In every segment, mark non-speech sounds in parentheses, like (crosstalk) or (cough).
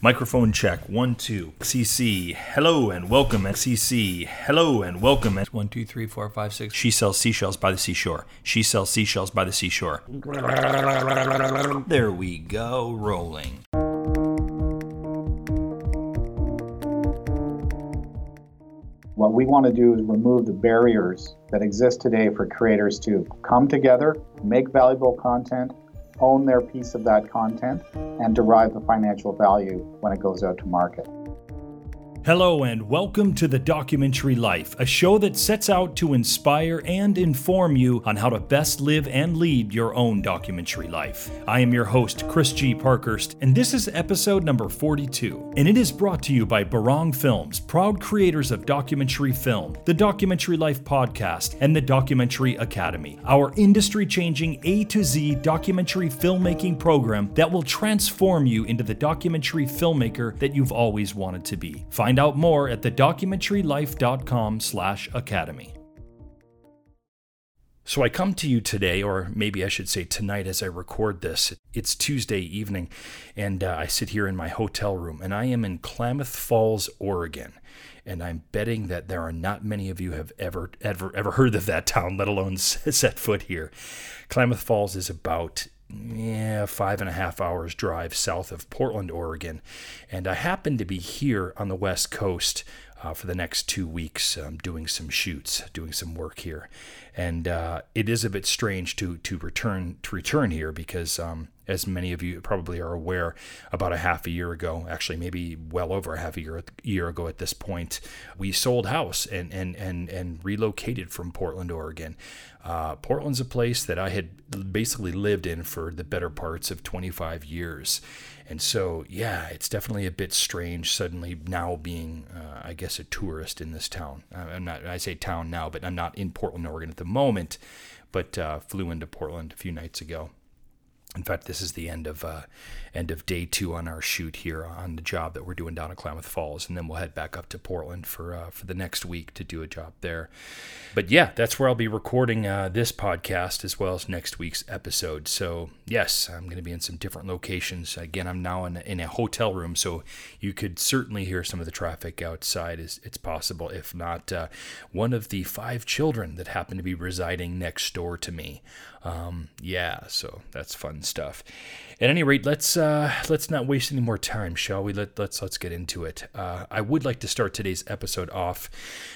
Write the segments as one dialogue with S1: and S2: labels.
S1: Microphone check. One, two. XCC. Hello and welcome. XCC. Hello and welcome.
S2: One, two, three, four, five, six.
S1: She sells seashells by the seashore. She sells seashells by the seashore. There we go. Rolling.
S3: What we want to do is remove the barriers that exist today for creators to come together, make valuable content, own their piece of that content, and derive the financial value when it goes out to market.
S1: Hello, and welcome to The Documentary Life, a show that sets out to inspire and inform you on how to best live and lead your own documentary life. I am your host, Chris G. Parkhurst, and this is episode number 42. And it is brought to you by Barong Films, proud creators of documentary film, the Documentary Life podcast, and the Documentary Academy, our industry changing A to Z documentary filmmaking program that will transform you into the documentary filmmaker that you've always wanted to be. Find out more at thedocumentarylife.com slash academy. So I come to you today, or maybe I should say tonight as I record this. It's Tuesday evening, and uh, I sit here in my hotel room, and I am in Klamath Falls, Oregon. And I'm betting that there are not many of you have ever ever ever heard of that town, let alone (laughs) set foot here. Klamath Falls is about yeah, five and a half hours drive south of Portland, Oregon. And I happen to be here on the West Coast uh, for the next two weeks um, doing some shoots, doing some work here. And uh, it is a bit strange to to return to return here because um, as many of you probably are aware, about a half a year ago, actually maybe well over a half a year, year ago at this point, we sold house and and and and relocated from Portland, Oregon. Uh, Portland's a place that I had basically lived in for the better parts of 25 years. And so, yeah, it's definitely a bit strange suddenly now being, uh, I guess, a tourist in this town. Uh, I'm not, I say town now, but I'm not in Portland, Oregon at the moment, but uh, flew into Portland a few nights ago. In fact, this is the end of uh, end of day two on our shoot here on the job that we're doing down at Klamath Falls, and then we'll head back up to Portland for uh, for the next week to do a job there. But yeah, that's where I'll be recording uh, this podcast as well as next week's episode. So yes, I'm going to be in some different locations. Again, I'm now in a, in a hotel room, so you could certainly hear some of the traffic outside. Is it's possible, if not uh, one of the five children that happen to be residing next door to me. Um, yeah, so that's fun stuff. At any rate, let's uh, let's not waste any more time, shall we? Let, let's let's get into it. Uh, I would like to start today's episode off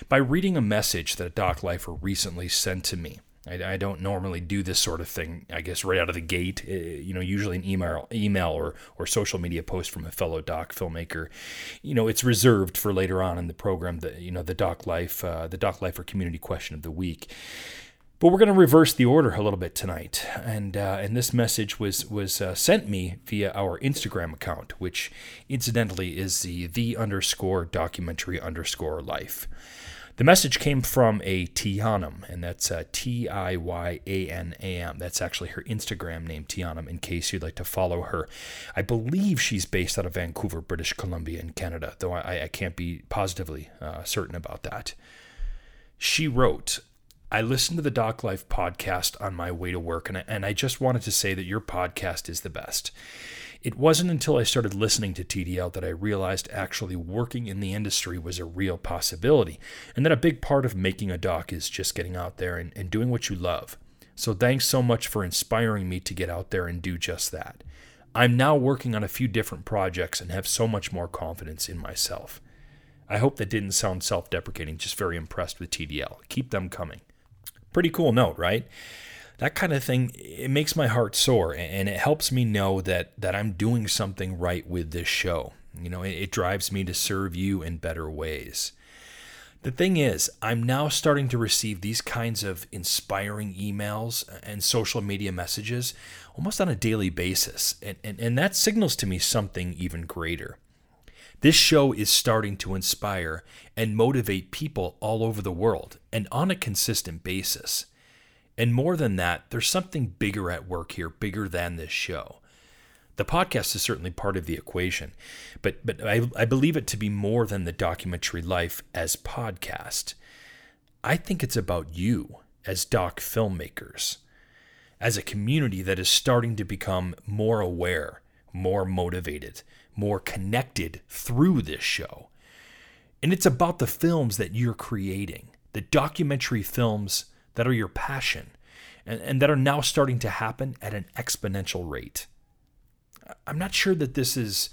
S1: by reading a message that a doc lifer recently sent to me. I, I, don't normally do this sort of thing. I guess right out of the gate, uh, you know, usually an email, email or or social media post from a fellow doc filmmaker. You know, it's reserved for later on in the program. The you know the doc life, uh, the doc lifer community question of the week. But we're going to reverse the order a little bit tonight, and uh, and this message was was uh, sent me via our Instagram account, which incidentally is the the underscore documentary underscore life. The message came from a Tiyanam, and that's uh, T I Y A N A M. That's actually her Instagram name, Tiyanam, in case you'd like to follow her. I believe she's based out of Vancouver, British Columbia, in Canada, though I, I can't be positively uh, certain about that. She wrote, I listened to the Doc Life podcast on my way to work, and I, and I just wanted to say that your podcast is the best. It wasn't until I started listening to TDL that I realized actually working in the industry was a real possibility, and that a big part of making a doc is just getting out there and, and doing what you love. So thanks so much for inspiring me to get out there and do just that. I'm now working on a few different projects and have so much more confidence in myself. I hope that didn't sound self deprecating, just very impressed with TDL. Keep them coming. Pretty cool note, right? That kind of thing, it makes my heart soar and it helps me know that, that I'm doing something right with this show. You know, it, it drives me to serve you in better ways. The thing is, I'm now starting to receive these kinds of inspiring emails and social media messages almost on a daily basis. And, and, and that signals to me something even greater. This show is starting to inspire and motivate people all over the world and on a consistent basis. And more than that, there's something bigger at work here, bigger than this show. The podcast is certainly part of the equation, but, but I, I believe it to be more than the documentary life as podcast. I think it's about you as doc filmmakers, as a community that is starting to become more aware more motivated, more connected through this show. And it's about the films that you're creating, the documentary films that are your passion, and, and that are now starting to happen at an exponential rate. I'm not sure that this is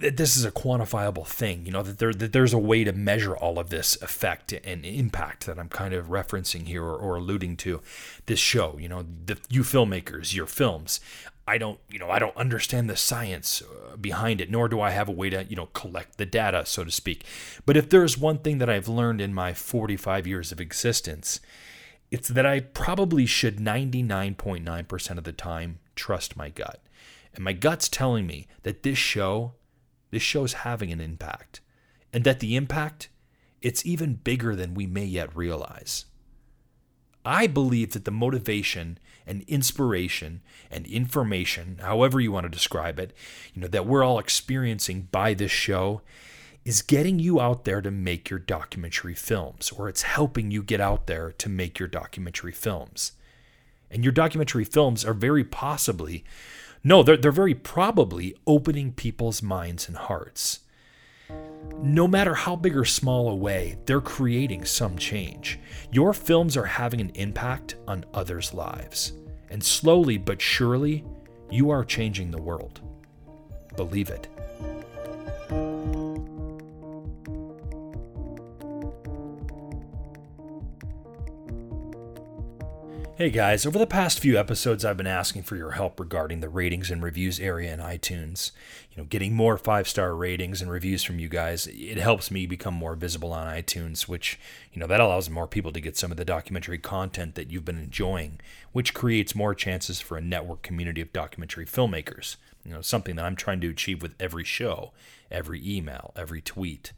S1: that this is a quantifiable thing, you know, that there that there's a way to measure all of this effect and impact that I'm kind of referencing here or, or alluding to this show, you know, the you filmmakers, your films. I don't, you know, I don't understand the science uh, behind it, nor do I have a way to, you know, collect the data, so to speak. But if there's one thing that I've learned in my 45 years of existence, it's that I probably should 99.9% of the time trust my gut. And my gut's telling me that this show, this show's having an impact. And that the impact, it's even bigger than we may yet realize. I believe that the motivation and inspiration and information, however you want to describe it, you know, that we're all experiencing by this show is getting you out there to make your documentary films, or it's helping you get out there to make your documentary films. And your documentary films are very possibly, no, they're, they're very probably opening people's minds and hearts. No matter how big or small a way, they're creating some change. Your films are having an impact on others' lives. And slowly but surely, you are changing the world. Believe it. Hey guys, over the past few episodes, I've been asking for your help regarding the ratings and reviews area in iTunes. You know, getting more five star ratings and reviews from you guys, it helps me become more visible on iTunes, which, you know, that allows more people to get some of the documentary content that you've been enjoying, which creates more chances for a network community of documentary filmmakers. You know, something that I'm trying to achieve with every show, every email, every tweet.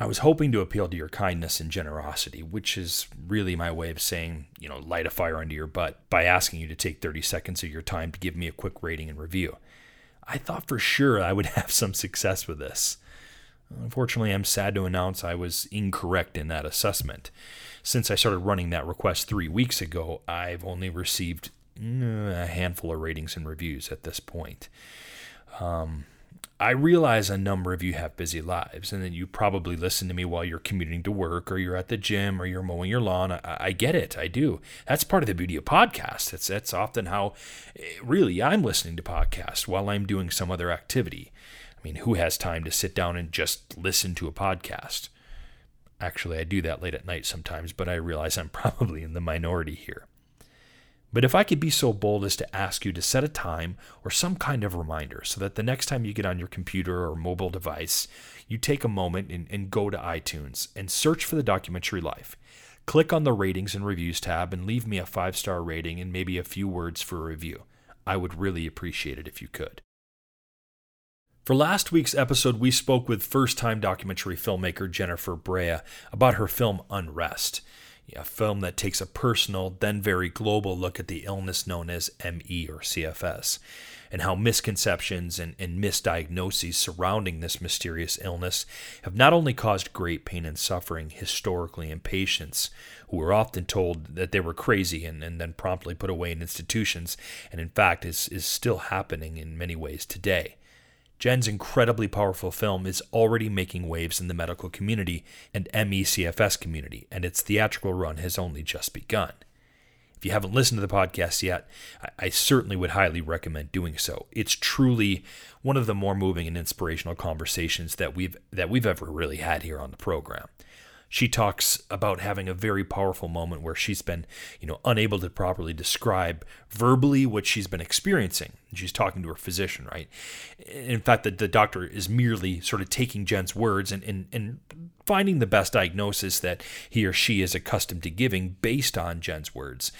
S1: I was hoping to appeal to your kindness and generosity, which is really my way of saying, you know, light a fire under your butt by asking you to take 30 seconds of your time to give me a quick rating and review. I thought for sure I would (laughs) have some success with this. Unfortunately, I'm sad to announce I was incorrect in that assessment. Since I started running that request three weeks ago, I've only received mm, a handful of ratings and reviews at this point. Um, I realize a number of you have busy lives and that you probably listen to me while you're commuting to work or you're at the gym or you're mowing your lawn. I, I get it. I do. That's part of the beauty of podcasts. It's, that's often how eh, really I'm listening to podcasts while I'm doing some other activity. I mean, who has time to sit down and just listen to a podcast? Actually, I do that late at night sometimes, but I realize I'm (laughs) probably in the minority here. But if I could be so bold as to ask you to set a time or some kind of reminder so that the next time you get on your computer or mobile device, you take a moment and, and, go to iTunes and search for the documentary life. Click on the ratings and reviews tab and leave me a five star rating and maybe a few words for a review. I would really appreciate it if you could. For last week's episode, we spoke with first time documentary filmmaker Jennifer Brea about her film Unrest a film that takes a personal, then very global look at the illness known as ME or CFS, and how misconceptions and, and misdiagnoses surrounding this mysterious illness have not only caused great pain and suffering historically in patients who were often told that they were crazy and, and then promptly put away in institutions, and in fact is, is still happening in many ways today. Jen's incredibly powerful film is already making waves in the medical community and MECFS community, and its theatrical run has only just begun. If you haven't listened to the podcast yet, I certainly would highly recommend doing so. It's truly one of the more moving and inspirational conversations that we've that we've ever really had here on the program she talks about having a very powerful moment where she's been, you know, unable to properly describe verbally what she's been experiencing. She's talking to her physician, right? In fact, the, the doctor is merely sort of taking Jen's words and, and, and finding the best diagnosis that he or she is accustomed to giving based on Jen's words.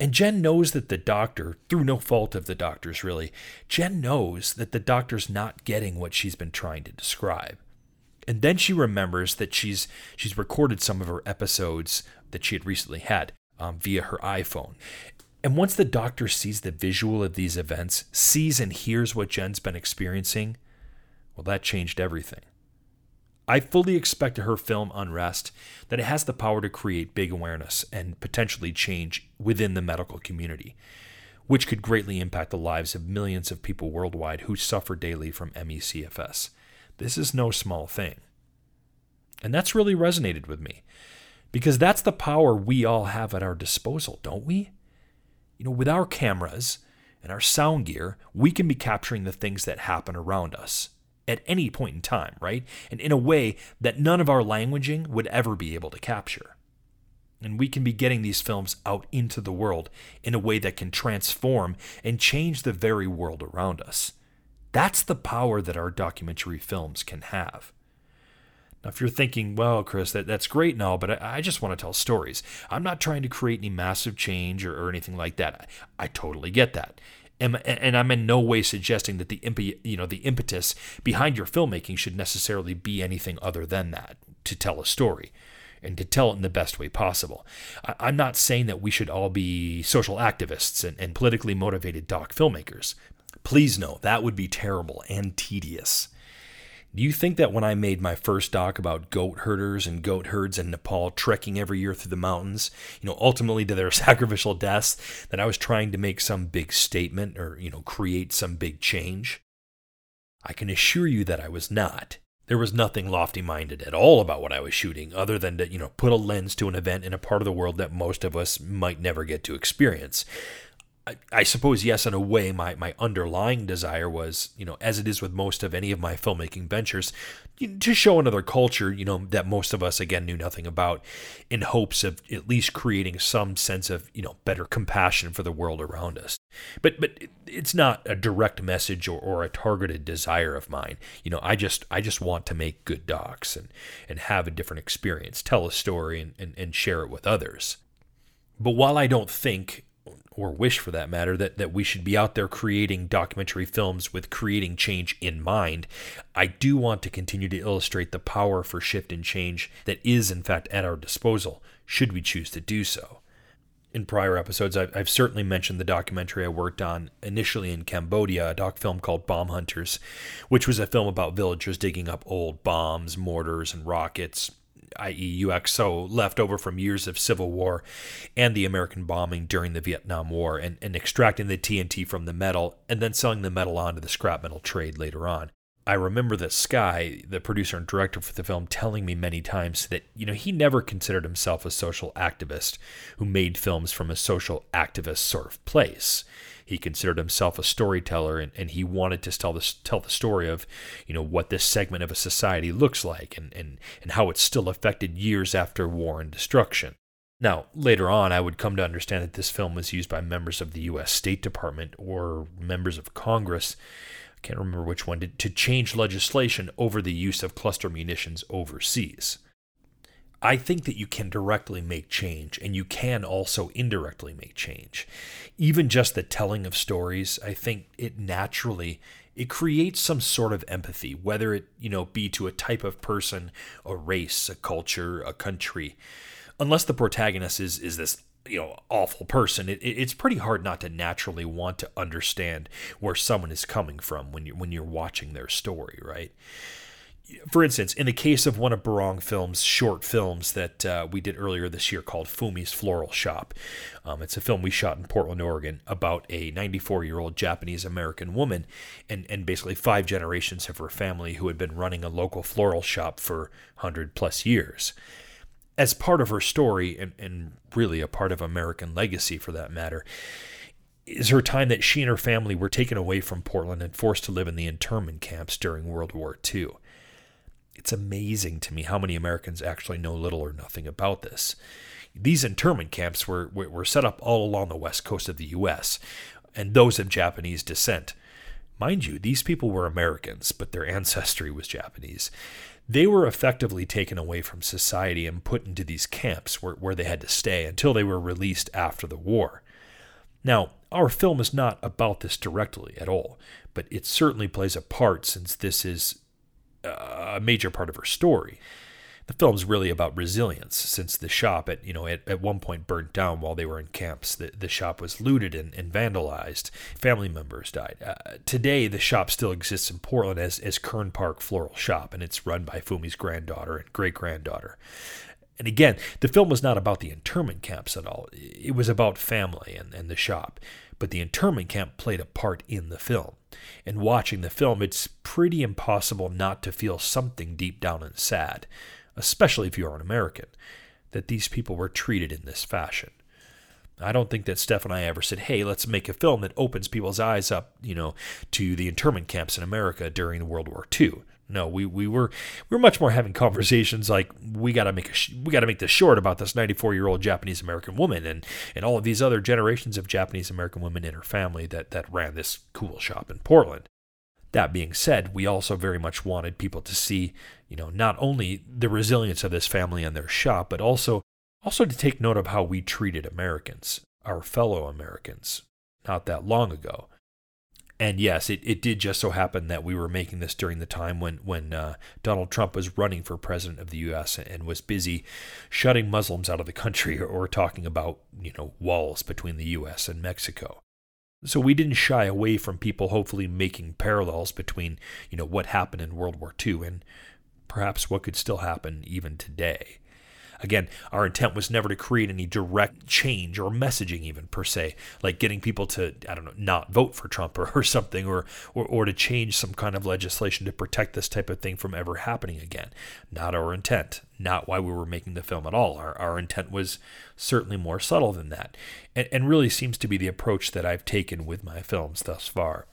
S1: And Jen knows that the doctor, through no fault of the doctor's really, Jen knows that the doctor's not getting what she's been trying to describe. And then she remembers that she's she's recorded some of her episodes that she had recently had um, via her iPhone. And once the doctor sees the visual of these events, sees and hears what Jen's been experiencing, well, that changed everything. I fully expect her film Unrest that it has the power to create big awareness and potentially change within the medical community. which could greatly impact the lives of millions of people worldwide who suffer daily from ME/CFS. This is no small thing. And that's really resonated with me because that's the power we all have at our disposal, don't we? You know, with our cameras and our sound gear, we can be capturing the things that happen around us at any point in time, right? And in a way that none of our languaging would ever be able to capture. And we can be getting these films out into the world in a way that can transform and change the very world around us. That's the power that our documentary films can have. Now, if you're thinking, well, Chris, that, that's great and all, but I, I just want to tell stories. I'm not trying to create any massive change or, or anything like that. I, I totally get that. And, and, I'm in no way suggesting that the imp- you know the impetus behind your filmmaking should necessarily be anything other than that to tell a story and to tell it in the best way possible. I, am not saying that we should all be social activists and, and politically motivated doc filmmakers. Please know that would be terrible and tedious. Do you think that when I made my first doc about goat herders and goat herds in Nepal trekking every year through the mountains, you know, ultimately to their (laughs) sacrificial deaths, that I was trying to make some big statement or, you know, create some big change? I can assure you that I was not. There was nothing lofty minded at all about what I was shooting, other than to, you know, put a lens to an event in a part of the world that most of us might never get to experience. I, I suppose yes, in a way, my my underlying desire was, you know, as it is with most of any of my filmmaking ventures, to show another culture, you know, that most of us again knew nothing about, in hopes of at least creating some sense of, you know, better compassion for the world around us. But but it's not a direct message or, or a targeted desire of mine. You know, I just I just want to make good docs and and have a different experience, tell a story and, and, and share it with others. But while I don't think or wish for that matter, that, that we should be out there creating documentary films with creating change in mind, I do want to continue to illustrate the power for shift and change that is, in fact, at our disposal, should we choose to do so. In prior episodes, I've, I've certainly mentioned the documentary I worked on initially in Cambodia, a doc film called Bomb Hunters, which was a film about villagers digging up old bombs, mortars, and rockets, i.e., UXO, left over from years of civil war and the American bombing during the Vietnam War, and, and extracting the TNT from the metal and then selling the metal on to the scrap metal trade later on. I remember that Skye, the producer and director for the film, telling me many times that, you know, he never considered himself a social activist who made films from a social activist sort of place he considered himself a storyteller and, and he wanted to tell the, tell the story of you know what this segment of a society looks like and, and, and how it's still affected years after war and destruction. Now, later on, I would come to understand that this film was used by members of the U.S. State Department or members of Congress, I can't remember which one, to, to change legislation over the use of cluster munitions overseas. I think that you can directly make change and you can also indirectly make change. Even just the telling of stories, I think it naturally it creates some sort of empathy, whether it, you know, be to a type of person, a race, a culture, a country. Unless the protagonist is is this you know awful person it, it's pretty hard not to naturally want to understand where someone is coming from when you when you're watching their story right for instance, in the case of one of Barong Films' short films that uh, we did earlier this year called Fumi's Floral Shop, um, it's a film we shot in Portland, Oregon, about a 94 year old Japanese American woman and, and basically five generations of her family who had been running a local floral shop for 100 plus years. As part of her story, and, and really a part of American legacy for that matter, is her time that she and her family were taken away from Portland and forced to live in the internment camps during World War II. It's amazing to me how many Americans actually know little or nothing about this. These internment camps were, were set up all along the west coast of the U.S., and those of Japanese descent. Mind you, these people were Americans, but their ancestry was Japanese. They were effectively taken away from society and put into these camps where, where they had to stay until they were released after the war. Now, our film is not about this directly at all, but it certainly plays a part since this is a major part of her story. The film's really about resilience, since the shop at you know at, at one point burnt down while they were in camps. The, the shop was looted and, and vandalized. Family members died. Uh, today, the shop still exists in Portland as as Kern Park Floral Shop, and it's run by Fumi's granddaughter and great granddaughter. And again, the film was not about the internment camps at all. It was about family and, and the shop. but the internment camp played a part in the film. And watching the film, it's pretty impossible not to feel something deep down and sad, especially if you are an American, that these people were treated in this fashion. I don't think that Steph and I ever said, "Hey, let's make a film that opens people's eyes up, you know, to the internment camps in America during World War II." No, we, we were we were much more having conversations like we got to make a we got to make this short about this 94 year old Japanese American woman and and all of these other generations of Japanese American women in her family that that ran this cool shop in Portland. That being said, we also very much wanted people to see, you know, not only the resilience of this family and their shop, but also also to take note of how we treated Americans, our fellow Americans, not that long ago and yes, it, it did just so happen that we were making this during the time when when uh, Donald Trump was running for president of the U.S. and was busy shutting Muslims out of the country or, (laughs) or talking about you know walls between the U.S. and Mexico. So we didn't shy away from people hopefully making parallels between you know what happened in World War II and perhaps what could still happen even today. Again, our intent was never to create any direct change or messaging, even per se, like getting people to, I don't know, not vote for Trump or, (laughs) or something, or, or, or to change some kind of legislation to protect this type of thing from ever happening again. Not our intent, not why we were making the film at all. Our, our intent was certainly more subtle than that, and, and really seems to be the approach that I've taken with my films thus far.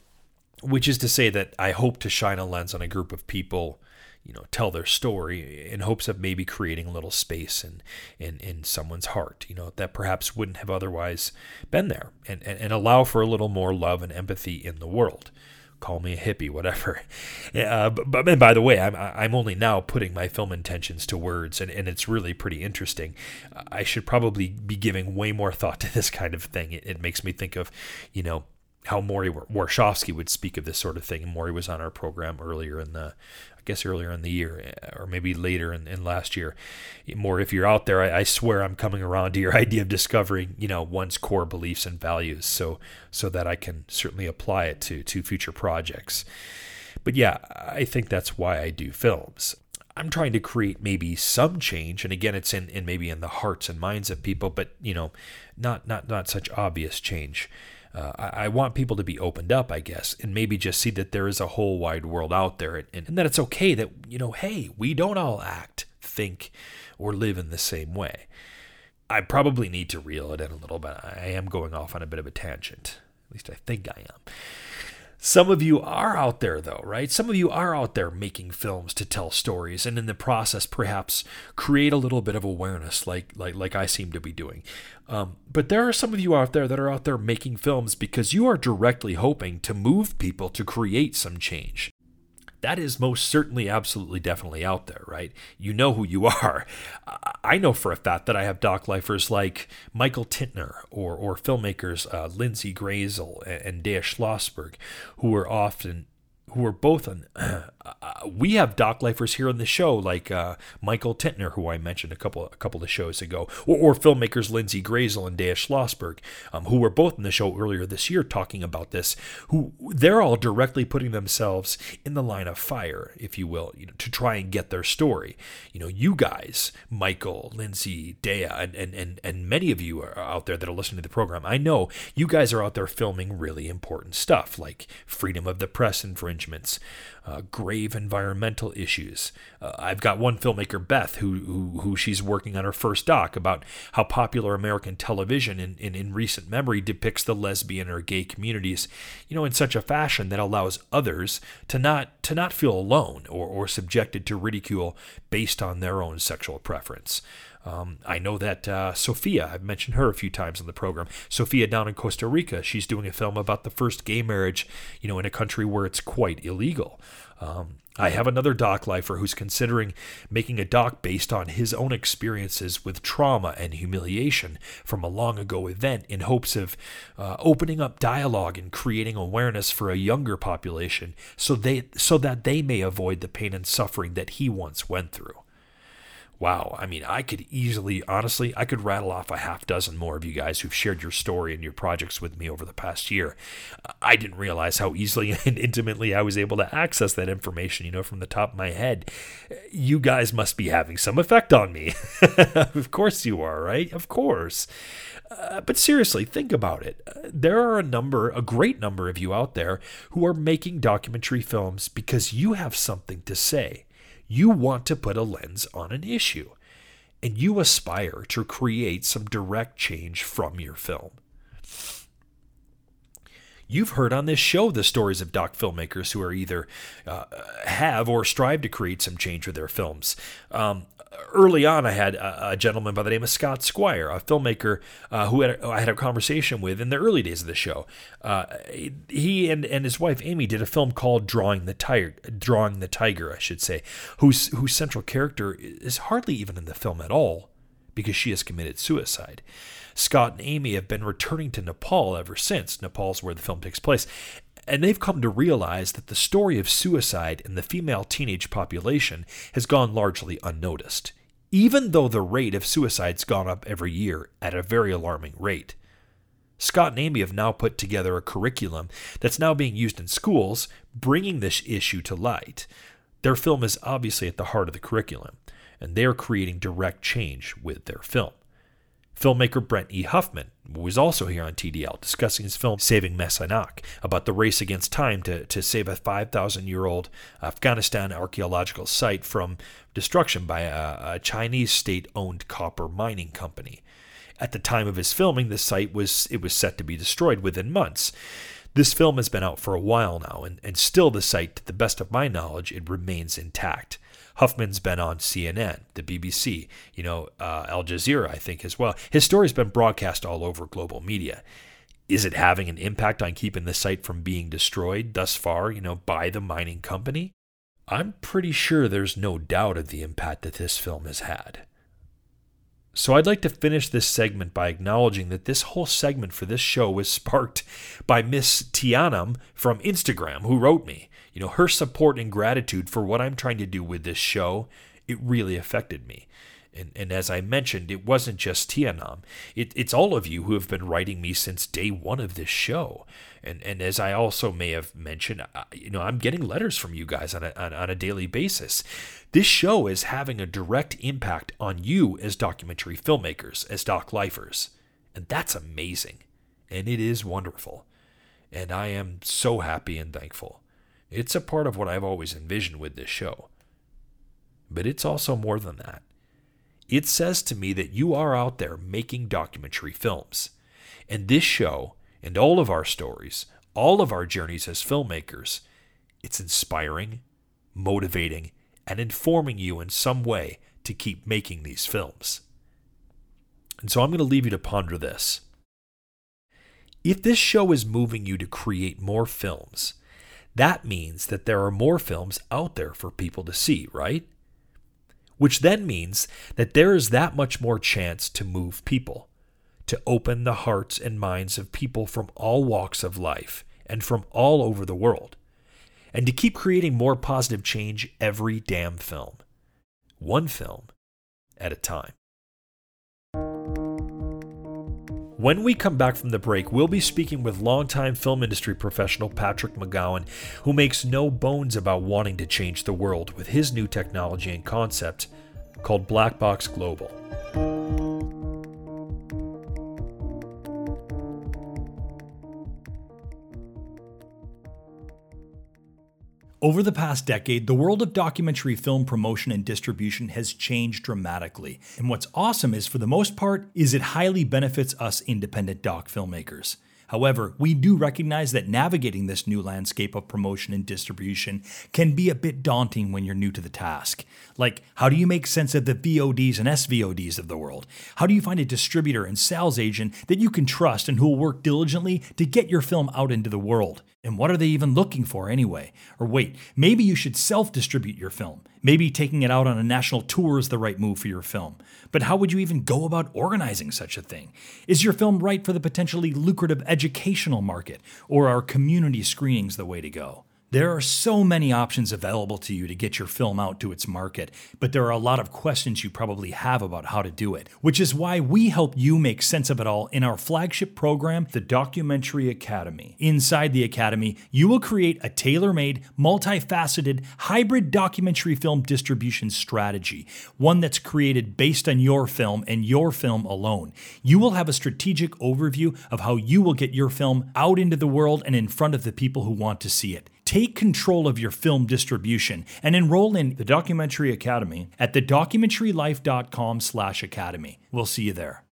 S1: Which is to say that I hope to shine a lens on a group of people you know tell their story in hopes of maybe creating a little space in in, in someone's heart you know that perhaps wouldn't have otherwise been there and, and, and allow for a little more love and empathy in the world. Call me a hippie whatever. (laughs) Uh, but, but and by the way I'm, I'm only now putting my film intentions to words and, and it's really pretty interesting. I should probably be giving way more thought (laughs) to this kind of thing. It, it makes me think of you know how Morrie Warshawski would speak of this sort of thing. And Morrie was on our program earlier in the I guess earlier in the year eh, or maybe later in, in last year. Morrie if you're out there, I, I, swear I'm coming around to your (laughs) idea of discovering, you know, one's core beliefs and values, so so that I can certainly apply it to to future projects. But yeah, I think that's why I do films. I'm trying to create maybe some change, and again, it's in, in maybe in the hearts and minds of people, but you know, not not not such obvious change uh, I, I, want people to be opened up, I guess, and maybe just see that there is a whole wide world out there and, and that it's okay that, you know, hey, we don't all act, think, or live in the same way. I probably need to reel it in a little bit. I am going off on a bit of a tangent. At least I think I am. Some of you are out there, though, right? Some of you are out there making films to tell stories, and in the process, perhaps create a little bit of awareness, like like like I seem to be doing. Um, but there are some of you out there that are out there making films because you are directly hoping to move people to create some change that is most certainly, absolutely, definitely out there, right? You know who you (laughs) are. I know for a fact that I have doc lifers like Michael Tintner or, or filmmakers uh, Lindsay Grazel and, and Dea Schlossberg, who are often who are both on. (clears throat) Uh, we have doc lifers here on the show, like uh, Michael Tintner, who I mentioned a couple a couple of shows ago, or, or filmmakers Lindsay Grazel and Dea Schlossberg, um, who were both in the show earlier this year talking about this. Who they're all directly putting themselves in the line of fire, if you will, you know, to try and get their story. You know, you guys, Michael, Lindsay, Dea, and and and, and many of you are out there that are listening to the program. I know you guys are out there filming really important stuff like freedom of the press infringements, uh, grave environmental issues. Uh, I've got one filmmaker, Beth, who, who, who she's working on her first doc about how popular American television in, in, in recent memory depicts the lesbian or gay communities, you know, in such a fashion that allows others to not to not feel alone or, or subjected to ridicule based on their own sexual preference. Um, I know that uh, Sophia, I've mentioned her a few times on the program. Sophia down in Costa Rica, she's doing a film about the first gay marriage, you know, in a country where it's quite illegal. Um, I have another doc lifer who's considering making a doc based on his own experiences with trauma and humiliation from a long ago event in hopes of uh, opening up dialogue and creating awareness for a younger population so they so that they may avoid the pain and suffering that he once went through. Wow, I mean, I could easily, honestly, I could rattle off a half dozen more of you guys who've shared your story and your projects with me over the past year. I didn't realize how easily (laughs) and intimately I was able to access that information, you know, from the top of my head. You guys must be having some effect on me. (laughs) of course you are, right? Of course. Uh, but seriously, think about it. Uh, there are a number, a great number of you out there who are making documentary films because you have something to say. You want to put a lens on an issue, and you aspire to create some direct change from your film. You've heard on this show the stories of doc filmmakers who are either uh, have or strive to create some change with their films. Um, early on, I had a, a, gentleman by the name of Scott Squire, a filmmaker uh, who, had, I had a conversation with in the early days of the show. Uh, he and, and his wife Amy did a film called Drawing the Tiger, Drawing the Tiger, I should say, whose whose central character is hardly even in the film at all because she has committed suicide. Scott and Amy have been returning to Nepal ever since. Nepal's where the film takes place. And they've come to realize that the story of suicide in the female teenage population has gone largely unnoticed, even though the rate of suicide's gone up every year at a very alarming rate. Scott and Amy have now put together a curriculum that's now being used in schools, bringing this issue to light. Their film is obviously at the heart of the curriculum, and they're creating direct change with their film. Filmmaker Brent E. Huffman was also here on TDL discussing his film Saving Mes Aynak about the race against time to, to save a 5,000 year old Afghanistan archaeological site from destruction by a, a Chinese state owned copper mining company. At the time of his filming, the site was it was set to be destroyed within months. This film has been out for a while now, and, and still the site, to the best of my knowledge, it remains intact. Huffman's been on CNN, the BBC, you know, uh, Al Jazeera, I think, as well. His story's been broadcast all over global media. Is it having an impact on keeping the site from being destroyed thus far, you know, by the mining company? I'm pretty sure there's no doubt of the impact that this film has had. So I'd like to finish this segment by acknowledging that this whole segment for this show was (laughs) sparked by Miss Tiyanam from Instagram, who wrote me. You know, her support and gratitude for what I'm trying to do with this show, it really affected me. And, and as I mentioned, it wasn't just Tiyanam. It, it's all of you who have been writing me since day one of this show. And, and as I also may have mentioned, I, you know, I'm getting letters from you guys on a, on, on a daily basis. This show is having a direct impact on you as documentary filmmakers, as doc lifers. And that's amazing. And it is wonderful. And I am so happy and thankful. It's a part of what I've always envisioned with this show. But it's also more than that. It says to me that you are out there making documentary films. And this show, and all of our stories, all of our journeys as filmmakers, it's inspiring, motivating, and informing you in some way to keep making these films. And so I'm going to leave you to ponder this. If this show is moving you to create more films, that means that there are more films out there for people to see, right? Which then means that there is that much more chance to move people, to open the hearts and minds of people from all walks of life and from all over the world, and to keep creating more positive change every damn film, one film at a time. When we come back from the break, we'll be speaking with longtime film industry professional Patrick McGowan, who makes no bones about wanting to change the world with his new technology and concept called BlackBox Global. Over the past decade, the world of documentary film promotion and distribution has changed dramatically. And what's awesome is, for the most part, is it highly benefits us independent doc filmmakers. However, we do recognize that navigating this new landscape of promotion and distribution can be a bit daunting when you're new to the task. Like, how do you make sense of the VODs and SVODs of the world? How do you find a distributor and sales agent that you can trust and who will work diligently to get your film out into the world? And what are they even looking for anyway? Or wait, maybe you should self distribute your film. Maybe taking it out on a national tour is the right move for your film. But how would you even go about organizing such a thing? Is your film right for the potentially lucrative educational market? Or are community screenings the way to go? There are so many options available to you to get your film out to its market, but there are a lot of questions you probably have about how to do it, which is why we help you make sense of it all in our flagship program, the Documentary Academy. Inside the Academy, you will create a tailor made, multifaceted, hybrid documentary film distribution strategy, one that's created based on your film and your film alone. You will have a strategic overview of how you will get your film out into the world and in front of the people who want to see it. Take control of your film distribution and enroll in the Documentary Academy at thedocumentarylife.com slash academy. We'll see you there.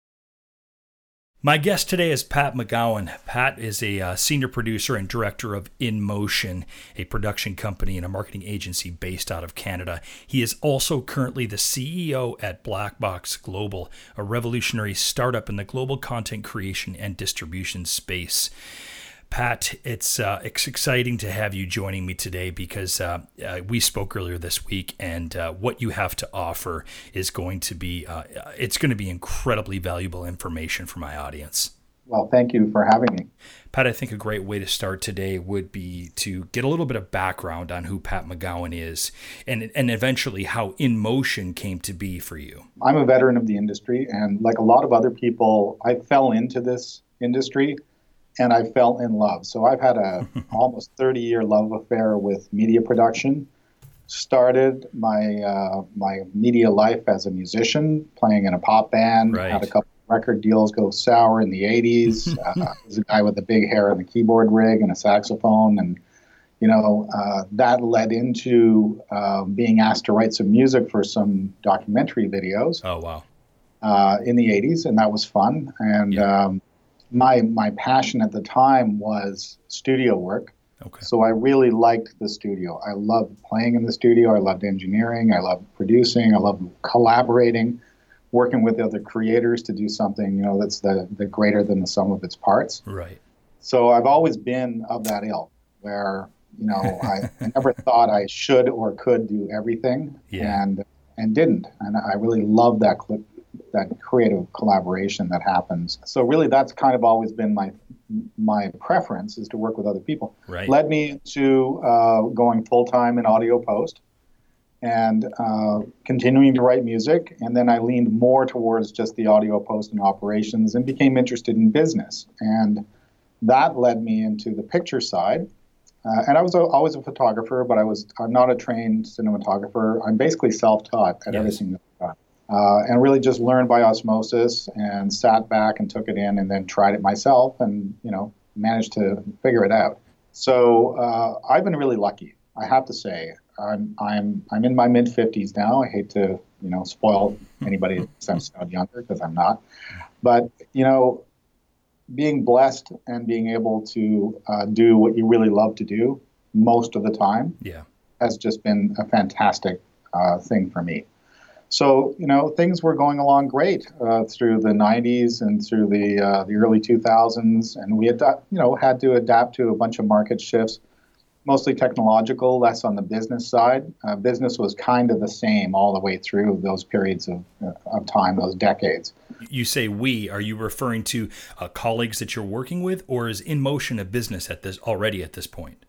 S1: My guest today is Pat McGowan. Pat is a uh, senior producer and director of In Motion, a production company and a marketing agency based out of Canada. He is also currently the CEO at BlackBox Global, a revolutionary startup in the global content creation and distribution space. Pat, it's uh, it's exciting to have you joining me today because uh, uh, we spoke earlier this week, and uh, what you have to offer is going to be uh, it's going to be incredibly valuable information for my audience.
S3: Well, thank you for having me.
S1: Pat, I think a great way to start today would be to get a little bit of background on who Pat McGowan is and, and eventually how In Motion came to be for you.
S3: I'm a veteran of the industry, and like a lot of other people, I fell into this industry and I fell in love. So I've had a (laughs) almost 30 year love affair with media production. Started my uh, my media life as a musician, playing in a pop band.
S1: Right.
S3: Had a couple record deals go sour in the 80s. (laughs) uh, I was a guy with the big hair and the keyboard rig and a saxophone, and you know uh, that led into uh, being asked to write some music for some documentary videos.
S1: Oh wow!
S3: Uh, in the 80s, and that was fun. And yeah. um, my my passion at the time was studio work.
S1: Okay.
S3: So I really liked the studio. I loved playing in the studio. I loved engineering. I loved producing. I loved collaborating, working with other creators to do something you know that's the the greater than the sum of its parts.
S1: Right.
S3: So I've always been of that ilk, where you know I, I (laughs) never thought I should or could do everything,
S1: yeah.
S3: and and didn't. And I really love that clip that creative collaboration that happens. So really, that's kind of always been my my preference is to work with other people.
S1: Right.
S3: Led me to uh, going full time in audio post and uh, continuing to write music. And then I leaned more towards just the audio post and operations and became interested in business. And that led me into the picture side. Uh, and I was a, always a photographer, but I was I'm not a trained cinematographer. I'm basically self-taught at
S1: yes.
S3: everything that uh, and really just learned by osmosis and sat back and took it in and then tried it myself and you know managed to figure it out. So uh, i've been really lucky i have to say. I'm i'm i'm in my mid 50s now. I hate to you know spoil anybody that sounds younger because i'm not. But you know being blessed and being able to uh, do what you really love to do most of the time
S1: yeah.
S3: has just been a fantastic uh, thing for me so you know things were going along great uh, through the 90s and through the uh, the early 2000s, and we had you know had to adapt to a bunch of market shifts, mostly technological, less on the business side. Uh, business was kind of the same all the way through those periods of uh, of time, those decades.
S1: You say we. Are you referring to uh, colleagues that you're working with, or is InMotion a business at this already at this point?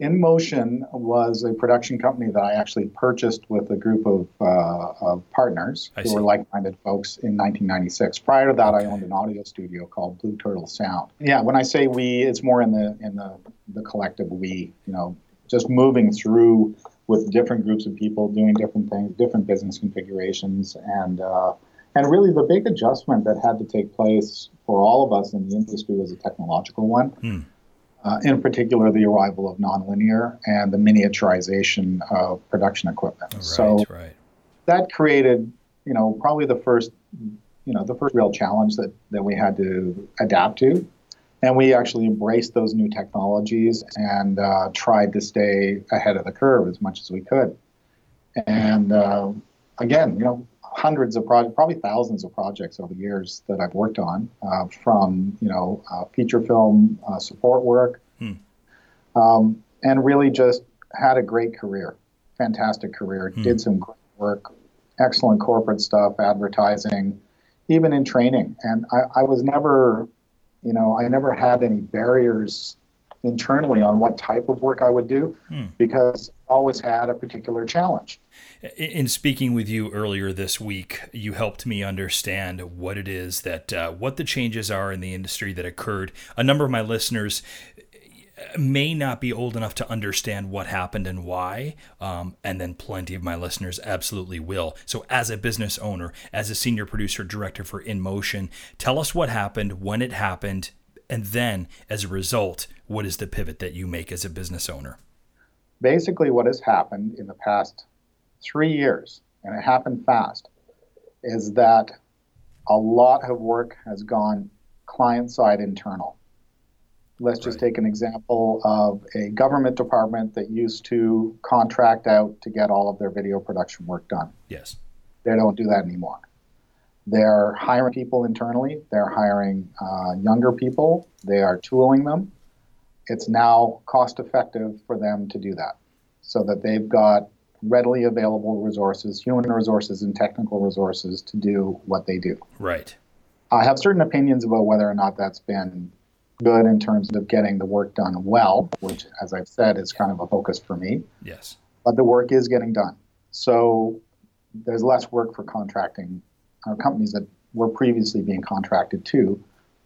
S3: InMotion was a production company that I actually purchased with a group of, uh, of partners
S1: I
S3: who
S1: see.
S3: were like-minded folks in 1996. Prior to that,
S1: Okay.
S3: I owned an audio studio called Blue Turtle Sound. Yeah, when I say we, it's more in the in the the collective we. You know, just moving through with different groups of people doing different things, different business configurations, and uh, and really the big adjustment that had to take place for all of us in the industry was a technological one
S1: Hmm.
S3: Uh, in particular the arrival of nonlinear and the miniaturization of production equipment.
S1: Right,
S3: so
S1: right.
S3: that created, you know, probably the first, you know, the first real challenge that, that we had to adapt to. And we actually embraced those new technologies and uh, tried to stay ahead of the curve as much as we could. And uh, again, you know, hundreds of projects, probably thousands of projects over the years that I've worked on, uh, from you know uh, feature film uh, support work,
S1: Hmm.
S3: um, and really just had a great career, fantastic career.
S1: Hmm.
S3: Did some great work, excellent corporate stuff, advertising, even in training. And I, I was never, you know, I never had any barriers internally on what type of work I would do hmm. because I always had a particular challenge.
S1: In speaking with you earlier this week, you helped me understand what it is that uh, what the changes are in the industry that occurred. A number of my listeners may not be old enough to understand what happened and why, um, and then plenty of my listeners absolutely will. So, as a business owner, as a senior producer director for In Motion, tell us what happened, when it happened, and then as a result, what is the pivot that you make as a business owner?
S3: Basically, what has happened in the past three years, and it happened fast, is that a lot of work has gone client side internal. Let's just take an example of a government department that used to contract out to get all of their video production work done.
S1: Yes.
S3: They don't do that anymore. They're hiring people internally, they're hiring uh, younger people, they are tooling them. It's now cost effective for them to do that so that they've got readily available resources, human resources and technical resources to do what they do.
S1: Right.
S3: I have certain opinions about whether or not that's been good in terms of getting the work done well, which, as I've said, is kind of a focus for me.
S1: Yes.
S3: But the work is getting done. So there's less work for contracting companies that were previously being contracted to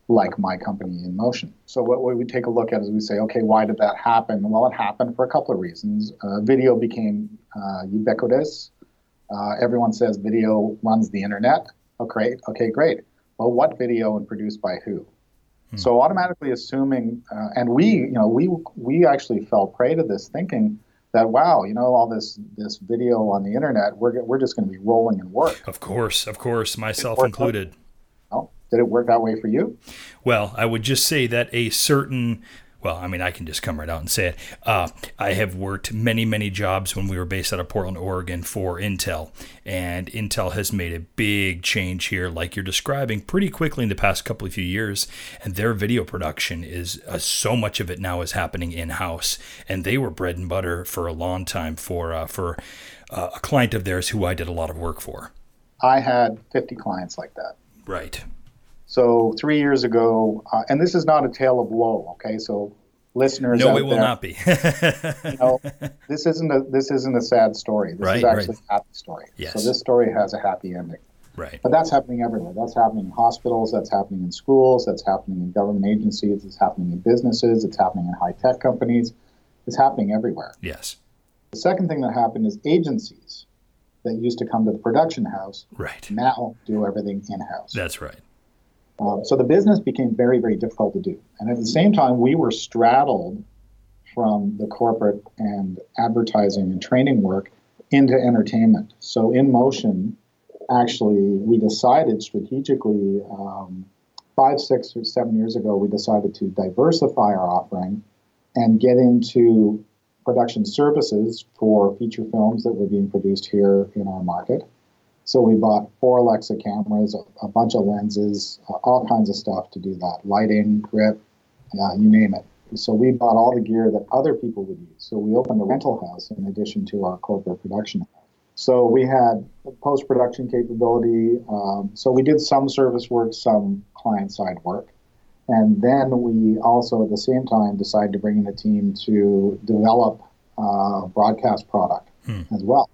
S3: like my company InMotion. So what we would take a look at is we say, okay, why did that happen? Well, it happened for a couple of reasons. Uh, video became uh, ubiquitous. Uh, everyone says video runs the internet. Okay, okay, great. Well, what video and produced by who? Hmm. So automatically assuming, uh, and we, you know, we we actually fell prey to this thinking that wow, you know, all this this video on the internet, we're we're just going to be rolling in work.
S1: Of course, of course, myself included.
S3: Well, Did it work that way for you?
S1: Well, I would just say that a certain well, I mean, I can just come right out and say it. Uh, I have worked many, many jobs when we were based out of Portland, Oregon for Intel. And Intel has made a big change here, like you're describing, pretty quickly in the past couple of few years. And their video production is uh, so much of it now is happening in house. And they were bread and butter for a long time for, uh, for uh, a client of theirs who I did a lot of work for.
S3: I had 50 clients like that.
S1: Right.
S3: So three years ago, uh, and this is not a tale of woe. Okay, so listeners,
S1: no, it will there, not be.
S3: you know, this isn't a this isn't a sad story. This
S1: right,
S3: is actually
S1: right.
S3: a happy story.
S1: Yes.
S3: So this story has a happy ending.
S1: Right.
S3: But that's happening everywhere. That's happening in hospitals. That's happening in schools. That's happening in government agencies. It's happening in businesses. It's happening in high tech companies. It's happening everywhere.
S1: Yes.
S3: The second thing that happened is agencies that used to come to the production house
S1: right.
S3: now do everything in house.
S1: That's right.
S3: Um, so the business became very, very difficult to do. And at the same time, we were straddled from the corporate and advertising and training work into entertainment. So InMotion, actually, we decided strategically um, five, six, or seven years ago, we decided to diversify our offering and get into production services for feature films that were being produced here in our market. So we bought four Alexa cameras, a, a bunch of lenses, uh, all kinds of stuff to do that lighting, grip, uh, you name it. So we bought all the gear that other people would use. So we opened a rental house in addition to our corporate production house. So we had post production capability. Um, so we did some service work, some client side work. And then we also, at the same time, decided to bring in a team to develop uh, broadcast product hmm. as well.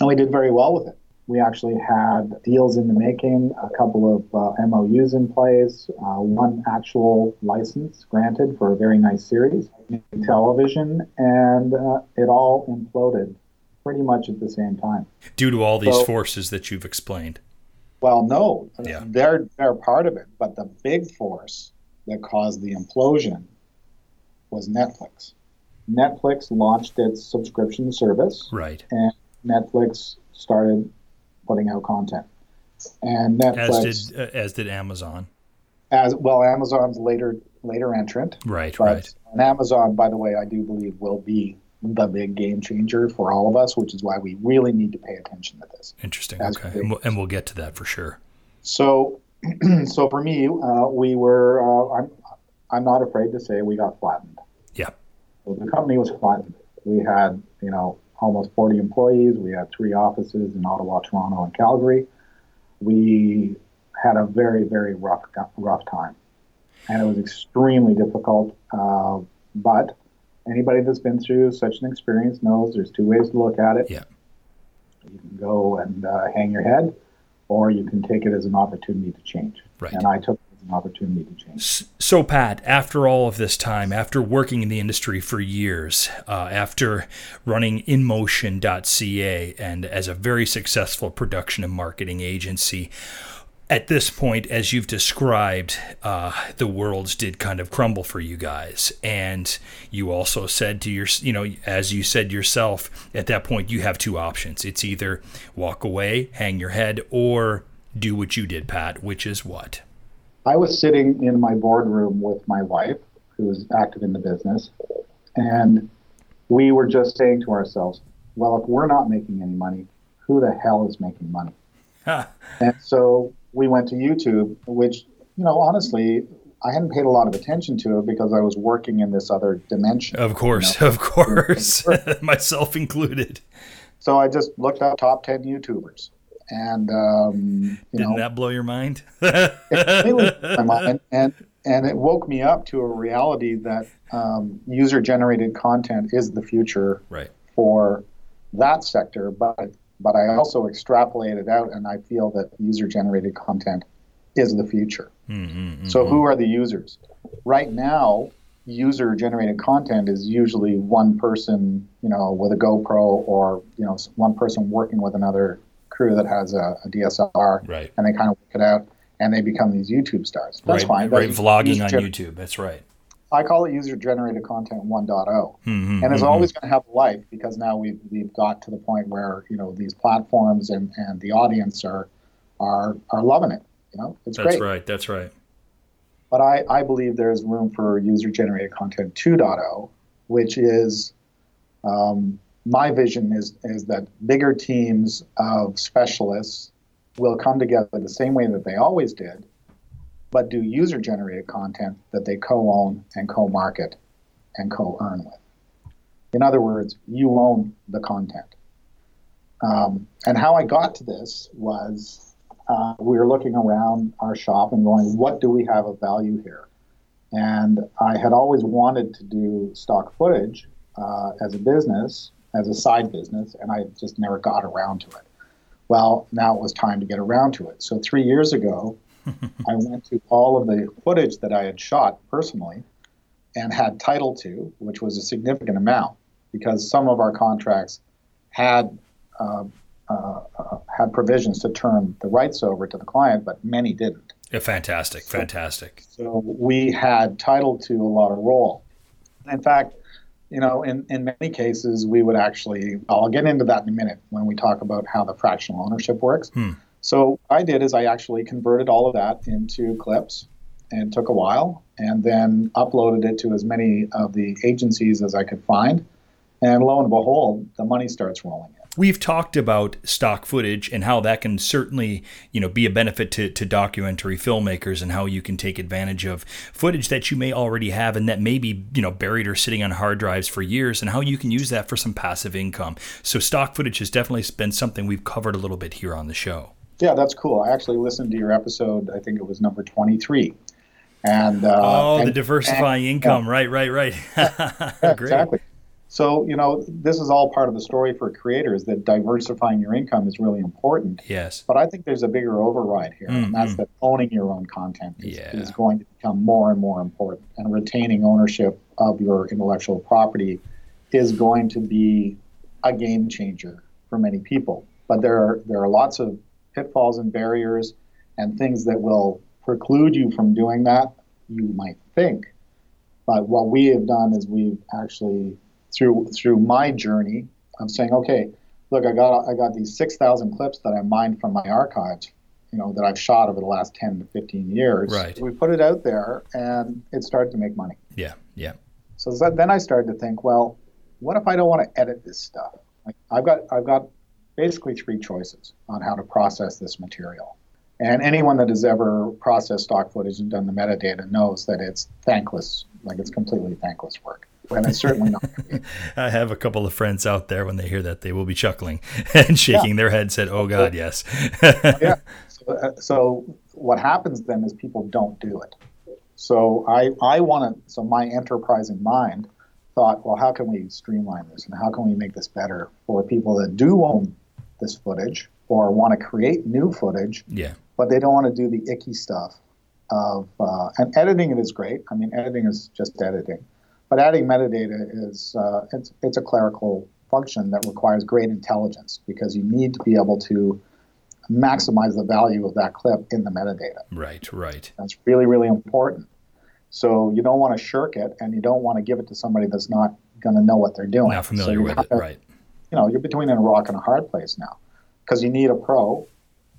S3: And we did very well with it. We actually had deals in the making, a couple of uh, MOUs in place, uh, one actual license granted for a very nice series in television, and uh, it all imploded pretty much at the same time.
S1: Due to all these so, forces that you've explained.
S3: Well, no, yeah. they're they're part of it, but the big force that caused the implosion was Netflix. Netflix launched its subscription service,
S1: right?
S3: And Netflix started putting out content. And Netflix,
S1: as did uh, as did Amazon.
S3: As well, Amazon's later later entrant.
S1: Right, right.
S3: And Amazon, by the way, I do believe will be the big game changer for all of us, which is why we really need to pay attention to this.
S1: Interesting. Okay, and we'll, and we'll, get to that for sure.
S3: So, (clears throat) so for me, uh, we were. Uh, I'm I'm not afraid to say we got flattened.
S1: Yeah.
S3: So the company was flattened. We had, you know, almost 40 employees. We had three offices in Ottawa, Toronto, and Calgary. We had a very, very rough, rough time, and it was extremely difficult. Uh, But anybody that's been through such an experience knows there's two ways to look at it.
S1: Yeah.
S3: You can go and uh, hang your head, or you can take it as an opportunity to change.
S1: Right.
S3: And I took an opportunity to change.
S1: So, Pat, after all of this time, after working in the industry for years, uh, after running InMotion.ca and as a very successful production and marketing agency, at this point, as you've described, uh, the worlds did kind of crumble for you guys. And you also said to your, you know, as you said yourself, at that point, you have two options. It's either walk away, hang your head, or do what you did, Pat, which is what?
S3: I was sitting in my boardroom with my wife, who was active in the business, and we were just saying to ourselves, well, if we're not making any money, who the hell is making money? and so we went to YouTube, which, you know, honestly, I hadn't paid a lot of attention to it because I was working in this other dimension.
S1: Of course, you know? of course, (laughs) myself included.
S3: So I just looked up top 10 YouTubers. And, um,
S1: you Didn't know, that blow your mind? (laughs)
S3: it my mind. And, and it woke me up to a reality that um, user generated content is the future
S1: right.
S3: for that sector. But but I also extrapolated out and I feel that user generated content is the future. Mm-hmm, mm-hmm. So, who are the users? Right now, user generated content is usually one person, you know, with a GoPro or, you know, one person working with another crew that has a, a DSLR.
S1: Right.
S3: And they kind of work it out and they become these YouTube stars. That's
S1: right,
S3: fine.
S1: Right, vlogging on YouTube. That's right.
S3: I call it user generated content 1.0. Mm-hmm, and it's mm-hmm. always going to have life because now we've, we've got to the point where, you know, these platforms and, and the audience are, are, are loving it. You know, it's
S1: That's
S3: great.
S1: right. That's right.
S3: But I, I believe there's room for user generated content 2.0, which is um, my vision is, is that bigger teams of specialists will come together the same way that they always did but do user generated content that they co own and co market and co earn with. In other words, you own the content. Um, and how I got to this was uh, we were looking around our shop and going, what do we have of value here? And I had always wanted to do stock footage uh, as a business, as a side business, and I just never got around to it. Well, now it was time to get around to it. So three years ago, (laughs) I went to all of the footage that I had shot personally and had title to, which was a significant amount because some of our contracts had uh, uh, uh, had provisions to turn the rights over to the client, but many didn't.
S1: Yeah, fantastic, so, fantastic.
S3: So we had title to a lot of role. In fact, you know, in, in many cases, we would actually, I'll get into that in a minute when we talk about how the fractional ownership works. Hmm. So I did is I actually converted all of that into clips and took a while and then uploaded it to as many of the agencies as I could find. And lo and behold, the money starts rolling in.
S1: We've talked about stock footage and how that can certainly, you know, be a benefit to, to documentary filmmakers and how you can take advantage of footage that you may already have and that may be, you know, buried or sitting on hard drives for years and how you can use that for some passive income. So stock footage has definitely been something we've covered a little bit here on the show.
S3: Yeah, that's cool. I actually listened to your episode. I think it was number 23. And uh,
S1: oh,
S3: and,
S1: the diversifying and, income, yeah. right, right, right. (laughs) (laughs)
S3: exactly. So you know, this is all part of the story for creators that diversifying your income is really important.
S1: Yes.
S3: But I think there's a bigger override here, mm-hmm. and that's mm-hmm. that owning your own content is,
S1: yeah.
S3: is going to become more and more important, and retaining ownership of your intellectual property is going to be a game changer for many people. But there are there are lots of pitfalls and barriers and things that will preclude you from doing that, you might think. But what we have done is we've actually through through my journey of saying, okay, look, I got I got these six thousand clips that I mined from my archives, you know, that I've shot over the last ten to fifteen years.
S1: Right.
S3: We put it out there, and it started to make money.
S1: Yeah, yeah.
S3: So then I started to think, well, what if I don't want to edit this stuff? Like I've got I've got basically three choices on how to process this material. And anyone that has ever processed stock footage and done the metadata knows that it's thankless, like it's completely thankless work. And it's certainly not. (laughs)
S1: I have a couple of friends out there. When they hear that, they will be chuckling (laughs) and shaking yeah. their head, said, "Oh God, yes." (laughs)
S3: yeah. So, uh, so what happens then is people don't do it, So I, I want to, so my enterprising mind thought, well, how can we streamline this and how can we make this better for people that do own this footage or want to create new footage,
S1: Yeah.
S3: but they don't want to do the icky stuff of, uh, and editing it is great. I mean, editing is just editing, but adding metadata is, uh, it's, it's a clerical function that requires great intelligence because you need to be able to maximize the value of that clip in the metadata.
S1: Right. Right.
S3: That's really, really important. So you don't want to shirk it, and you don't want to give it to somebody that's not going to know what they're doing.
S1: Not familiar
S3: you
S1: with it. Right.
S3: You know, you're between a rock and a hard place now, because you need a pro,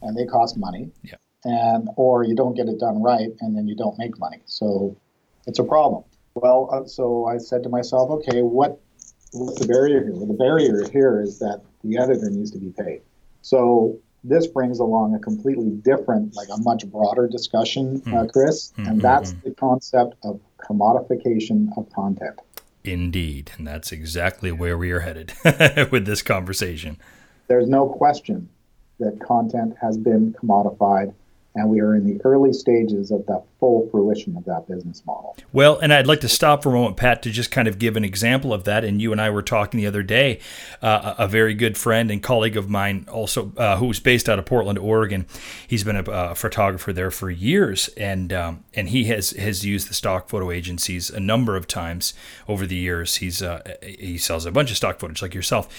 S3: and they cost money.
S1: Yeah.
S3: And or you don't get it done right, and then you don't make money. So it's a problem. Well, uh, so I said to myself, okay, what what's the barrier here? Well, the barrier here is that the editor needs to be paid. So this brings along a completely different, like a much broader discussion, uh, Chris,
S1: Mhm,
S3: and that's the concept of commodification of content.
S1: Indeed. And that's exactly where we are headed (laughs) with this conversation.
S3: There's no question that content has been commodified, and we are in the early stages of the full fruition of that business model.
S1: Well, and I'd like to stop for a moment, Pat, to just kind of give an example of that. And you and I were talking the other day. Uh, a very good friend and colleague of mine, also uh, who's based out of Portland, Oregon. He's been a uh, photographer there for years, and um, and he has has used the stock photo agencies a number of times over the years. He's uh, he sells a bunch of stock footage like yourself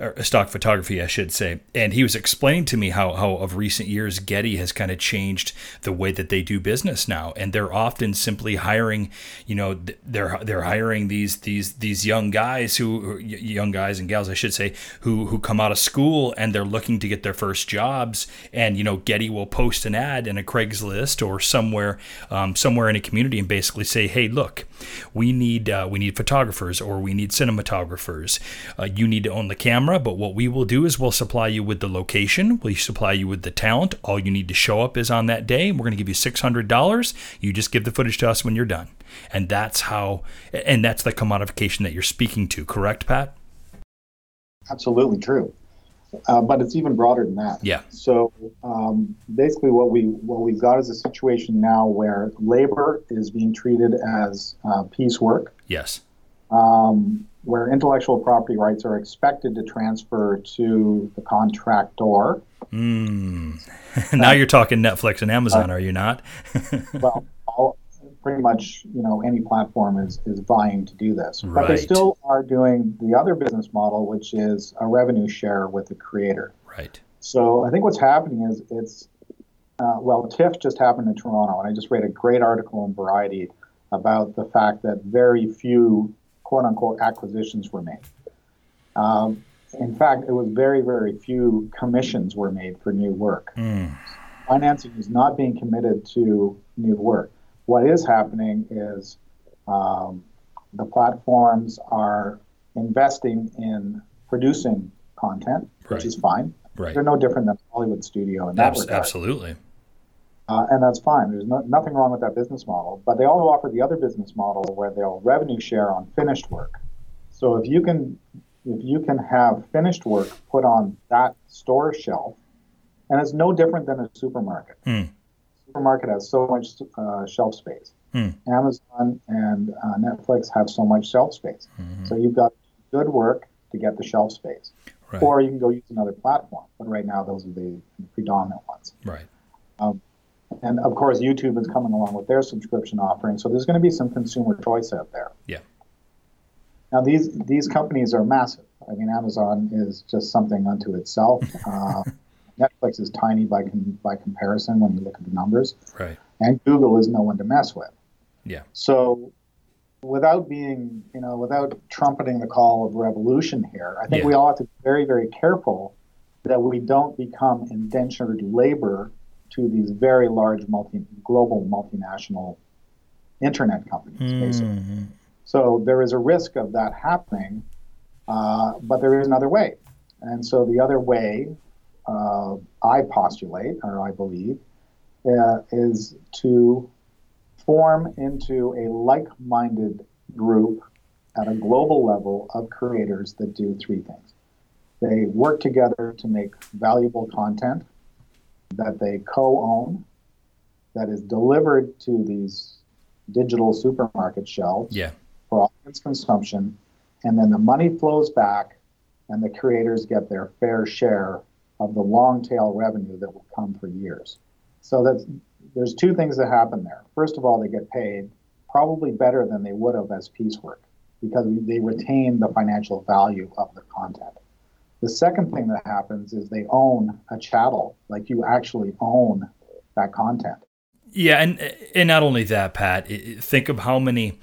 S1: or stock photography, I should say. And he was explaining to me how, how of recent years Getty has kind of changed the way that they do business now, and they're often simply hiring, you know, they're they're hiring these these these young guys who young guys and gals, I should say, who who come out of school and they're looking to get their first jobs, and you know, Getty will post an ad in a Craigslist or somewhere um, somewhere in a community and basically say, hey, look, we need uh, we need photographers or we need cinematographers. Uh, you need to own the camera, but what we will do is we'll supply you with the location, we supply you with the talent. All you need to show up is on that day. We're going to give you six hundred dollars. You just give the footage to us when you're done, and that's how, and that's the commodification that you're speaking to. Correct, Pat?
S3: Absolutely true. Uh, but it's even broader than that.
S1: Yeah.
S3: So um, basically, what we what we've got is a situation now where labor is being treated as uh, piecework,
S1: Yes.
S3: um, where intellectual property rights are expected to transfer to the contractor.
S1: Mm. (laughs) now you're talking Netflix and Amazon, are you not? (laughs)
S3: well, all, pretty much, you know, any platform is, is vying to do this. But they still are doing the other business model, which is a revenue share with the creator.
S1: right.
S3: So I think what's happening is it's, uh, well, TIFF just happened in Toronto, and I just read a great article in Variety about the fact that very few quote unquote acquisitions were made. Um, in fact, it was very, very few commissions were made for new work.
S1: Mm.
S3: Financing is not being committed to new work. What is happening is um, the platforms are investing in producing content, which is fine.
S1: Right.
S3: They're no different than Hollywood studio in that
S1: Abs-
S3: regard.
S1: absolutely.
S3: Uh, and that's fine. There's no, nothing wrong with that business model. But they also offer the other business model where they'll revenue share on finished work. So if you can, if you can have finished work put on that store shelf, and it's no different than a supermarket.
S1: Hmm.
S3: Supermarket has so much uh, shelf space.
S1: Hmm.
S3: Amazon and uh, Netflix have so much shelf space.
S1: Mhm.
S3: So you've got good work to get the shelf space,
S1: Right.
S3: or you can go use another platform. But right now, those are the predominant ones.
S1: right.
S3: And of course, YouTube is coming along with their subscription offering. So there's going to be some consumer choice out there.
S1: Yeah.
S3: Now these these companies are massive. I mean, Amazon is just something unto itself. (laughs) Uh, Netflix is tiny by com- by comparison when you look at the numbers,
S1: Right.
S3: and Google is no one to mess with.
S1: Yeah.
S3: So, without being, you know, without trumpeting the call of revolution here, I think
S1: Yeah.
S3: we all have to be very, very careful that we don't become indentured labor to these very large multi global multinational internet companies, basically.
S1: Mhm.
S3: So there is a risk of that happening, uh, but there is another way. And so the other way, uh, I postulate, or I believe, uh, is to form into a like minded group at a global level of creators that do three things. They work together to make valuable content that they co own, that is delivered to these
S4: digital supermarket shelves
S1: Yeah.
S4: for audience consumption, and then the money flows back, and the creators get their fair share of the long tail revenue that will come for years. So that's there's two things that happen there. First of all, they get paid probably better than they would have as piecework because they retain the financial value of the content. The second thing that happens is they own a chattel, like you actually own that content.
S1: Yeah, and and not only that, Pat. Think of how many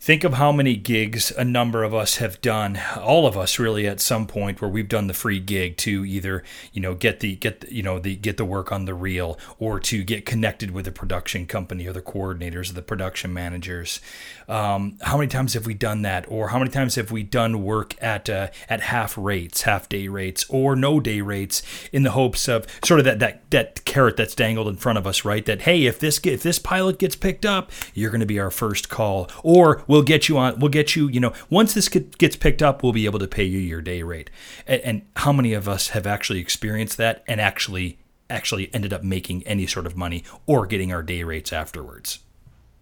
S1: think of how many gigs a number of us have done all of us really at some point where we've done the free gig to either you know get the get the, you know the get the work on the reel or to get connected with the production company or the coordinators or the production managers. Um, how many times have we done that? Or how many times have we done work at uh, at half rates half day rates or no day rates in the hopes of sort of that that that carrot that's dangled in front of us right? That hey if this if this pilot gets picked up you're going to be our first call. Or we'll get you on we'll get you you know once this gets picked up we'll be able to pay you your day rate. And, and how many of us have actually experienced that and actually actually ended up making any sort of money or getting our day rates afterwards?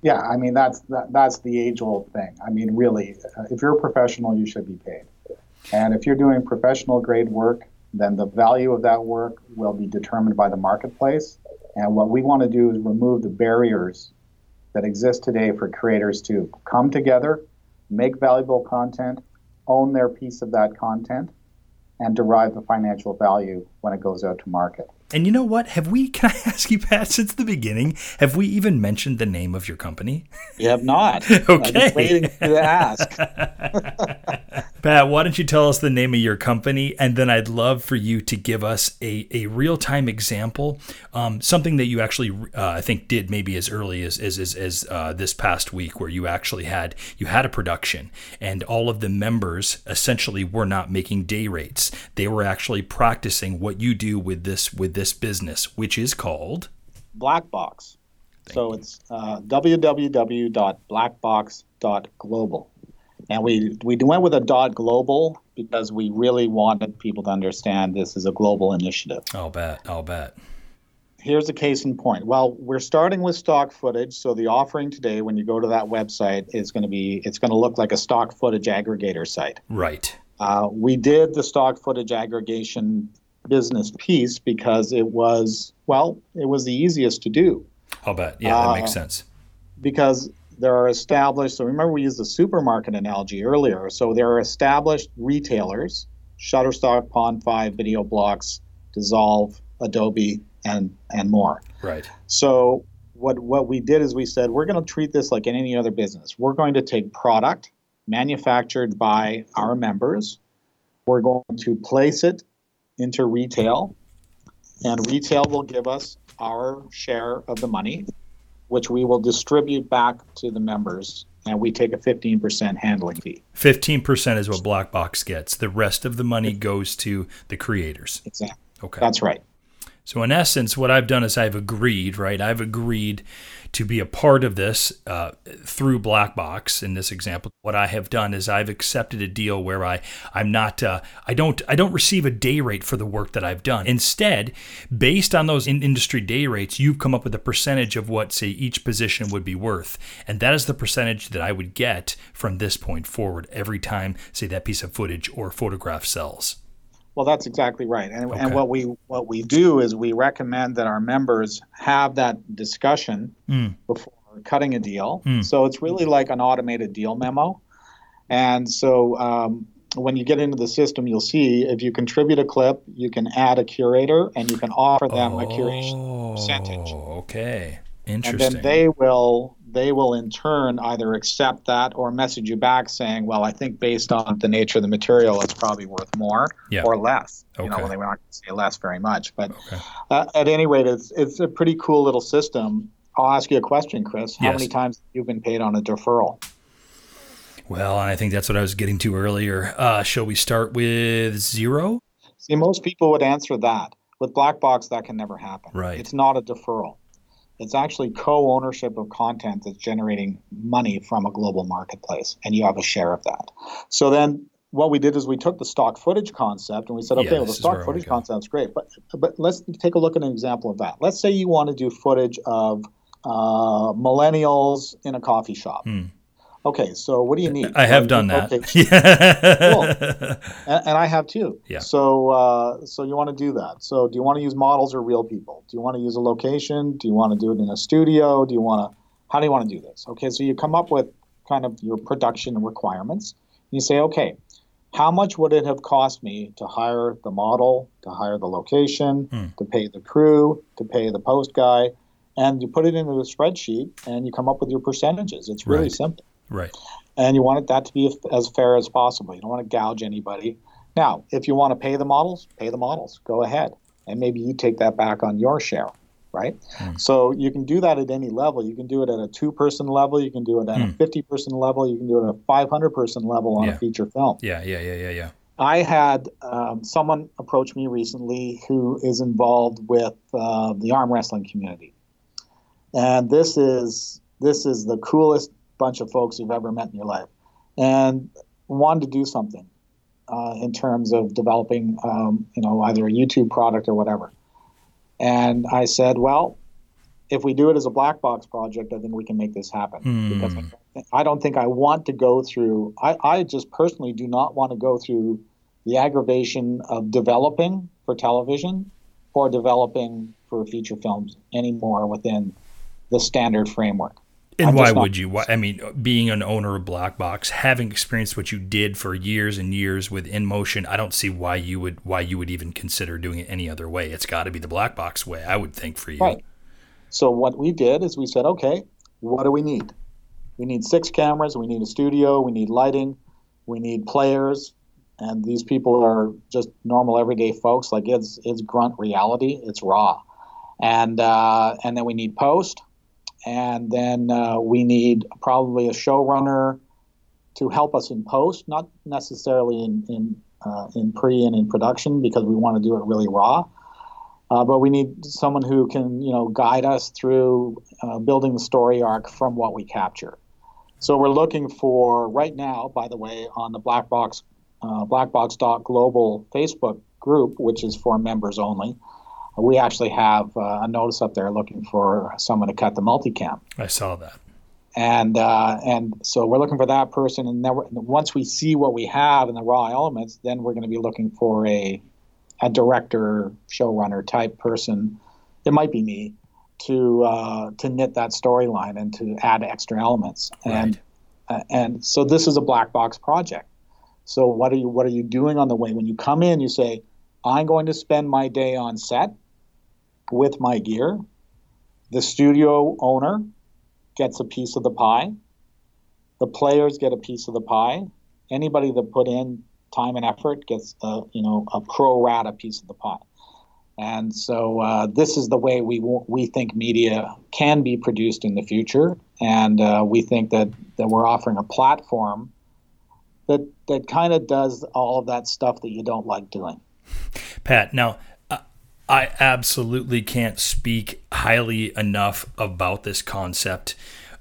S4: Yeah i mean that's that, that's the age old thing. I mean really uh, if you're a professional you should be paid. And if you're doing professional grade work then the value of that work will be determined by the marketplace. And what we want to do is remove the barriers that exist today for creators to come together, make valuable content, own their piece of that content, and derive the financial value when it goes out to market.
S1: And you know what? Have we, (laughs) can I ask you, Pat, since the beginning, have we even mentioned the name of your company?
S3: You have not. (laughs)
S1: okay.
S3: waiting to ask. (laughs)
S1: Pat, why don't you tell us the name of your company? And then I'd love for you to give us a, a real time example, um, something that you actually, uh, I think, did maybe as early as, as, as, as uh, this past week, where you actually had you had a production and all of the members essentially were not making day rates. They were actually practicing what you do with this with this business, which is called
S3: Black Box. Thank so you. it's uh, www.blackbox.global. And we, we went with a dot global because we really wanted people to understand this is a global initiative.
S1: I'll bet. I'll bet.
S3: Here's a case in point. Well, we're starting with stock footage. So the offering today, when you go to that website, is going to be it's going to look like a stock footage aggregator site.
S1: Right.
S3: Uh, we did the stock footage aggregation business piece because it was well, it was the easiest to do.
S1: I'll bet. Yeah, that uh, makes sense.
S3: Because there are established, so remember we used the supermarket analogy earlier. So there are established retailers, Shutterstock, Pond5, Video Blocks, Dissolve, Adobe, and and more.
S1: Right.
S3: So what what we did is we said we're going to treat this like any other business. We're going to take product manufactured by our members. We're going to place it into retail, and retail will give us our share of the money which we will distribute back to the members and we take a 15% handling fee.
S1: 15% is what BlackBox gets. The rest of the money goes to the creators.
S3: Exactly.
S1: Okay.
S3: That's right.
S1: So, in essence, what I've done is I've agreed, right? I've agreed to be a part of this uh, through BlackBox. In this example, what I have done is I've accepted a deal where I I'm not uh, I don't I don't receive a day rate for the work that I've done. Instead, based on those in industry day rates, you've come up with a percentage of what say each position would be worth, and that is the percentage that I would get from this point forward every time say that piece of footage or photograph sells.
S3: Well, that's exactly right. And, okay. and what we what we do is we recommend that our members have that discussion mm. before cutting a deal. Mm. So it's really like an automated deal memo. And so um, when you get into the system, you'll see if you contribute a clip, you can add a curator and you can offer them oh, a curation percentage.
S1: Okay. Interesting.
S3: And then they will they will in turn either accept that or message you back saying, "Well, I think based on the nature of the material, it's probably worth more yeah. or less." Okay. You know, well, they were not going to say less very much, but okay. uh, at any rate, it's it's a pretty cool little system. I'll ask you a question, Chris. How yes. many times have you been paid on a deferral?
S1: Well, I think that's what I was getting to earlier. Uh, shall we start with zero?
S3: See, most people would answer that. With BlackBox, that can never happen.
S1: Right.
S3: It's not a deferral. It's actually co ownership of content that's generating money from a global marketplace, and you have a share of that. So then what we did is we took the stock footage concept and we said, okay, yeah, well, the stock footage concept is great, but but let's take a look at an example of that. Let's say you want to do footage of uh, millennials in a coffee shop.
S1: Hmm.
S3: Okay, so what do you need?
S1: I have done that.
S3: Okay, (laughs)
S1: Yeah.
S3: and, and I have too.
S1: Yeah.
S3: So, uh, so you want to do that? So, do you want to use models or real people? Do you want to use a location? Do you want to do it in a studio? Do you want to? How do you want to do this? Okay, so you come up with kind of your production requirements. You say, okay, how much would it have cost me to hire the model, to hire the location,
S1: Hmm.
S3: to pay the crew, to pay the post guy, and you put it into a spreadsheet and you come up with your percentages. It's really
S1: Right.
S3: simple
S1: right.
S3: and you want it, that to be as fair as possible. You don't want to gouge anybody. Now, if you want to pay the models, pay the models. Go ahead, and maybe you take that back on your share, right?
S1: Hmm.
S3: So you can do that at any level. You can do it at a two-person level. You can do it at a
S1: Hmm.
S3: 50-person level. You can do it at a 500-person level on
S1: Yeah.
S3: a feature film.
S1: Yeah, yeah, yeah, yeah, yeah.
S3: I had um, someone approach me recently who is involved with uh, the arm wrestling community, and this is this is the coolest bunch of folks you've ever met in your life, and wanted to do something uh, in terms of developing, um, you know, either a YouTube product or whatever. And I said, well, if we do it as a black box project, I think we can make this happen
S1: Hmm.
S3: because I don't, think, I don't think I want to go through. I, I just personally do not want to go through the aggravation of developing for television or developing for feature films anymore within the standard framework.
S1: And
S3: I'm
S1: why would you? Why, I mean, being an owner of BlackBox, having experienced what you did for years and years with InMotion, I don't see why you would why you would even consider doing it any other way. It's got to be the BlackBox way, I would think, for you.
S3: Right. So what we did is we said, okay, what do we need? We need six cameras. We need a studio. We need lighting. We need players. And these people are just normal everyday folks. Like it's it's grunt reality. It's raw. And uh, and then we need post. And then uh, we need probably a showrunner to help us in post, not necessarily in in uh, in pre and in production because we want to do it really raw. Uh, but we need someone who can, you know, guide us through uh, building the story arc from what we capture. So we're looking for right now, by the way, on the BlackBox, uh, Blackbox.global Facebook group, which is for members only. We actually have uh, a notice up there looking for someone to cut the multicam.
S1: I saw that.
S3: and uh, and so we're looking for that person and then once we see what we have in the raw elements then we're going to be looking for a a director showrunner type person. It might be me to uh, to knit that storyline and to add extra elements. And uh, and so this is a black box project. So what are you what are you doing on the way? When you come in you say i'm going to spend my day on set with my gear the studio owner gets a piece of the pie. The players get a piece of the pie. Anybody that put in time and effort gets a you know a pro rata piece of the pie. And so uh, this is the way we we think media can be produced in the future, and uh, we think that that we're offering a platform that that kind of does all of that stuff that you don't like doing.
S1: Pat, now I- absolutely can't speak highly enough about this concept.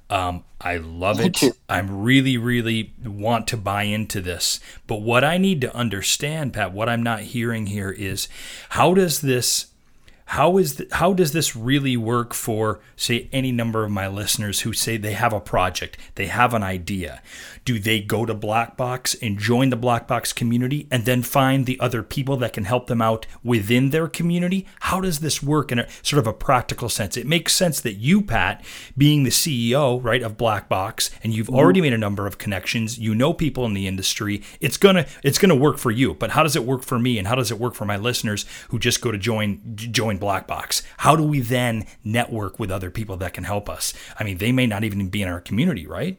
S1: Um, I love it. I'm really, really want to buy into this. But what I need to understand, Pat, what I'm not hearing here is how does this how is th- how does this really work for say any number of my listeners who say they have a project they have an idea? Do they go to black box and join the black box community and then find the other people that can help them out within their community? How does this work in a sort of a practical sense? It makes sense that you pat being the ceo right of black box and you've mm-hmm. already made a number of connections you know people in the industry it's gonna it's gonna work for you. But how does it work for me and how does it work for my listeners who just go to join j- join black box how do we then network with other people that can help us i mean they may not even be in our community right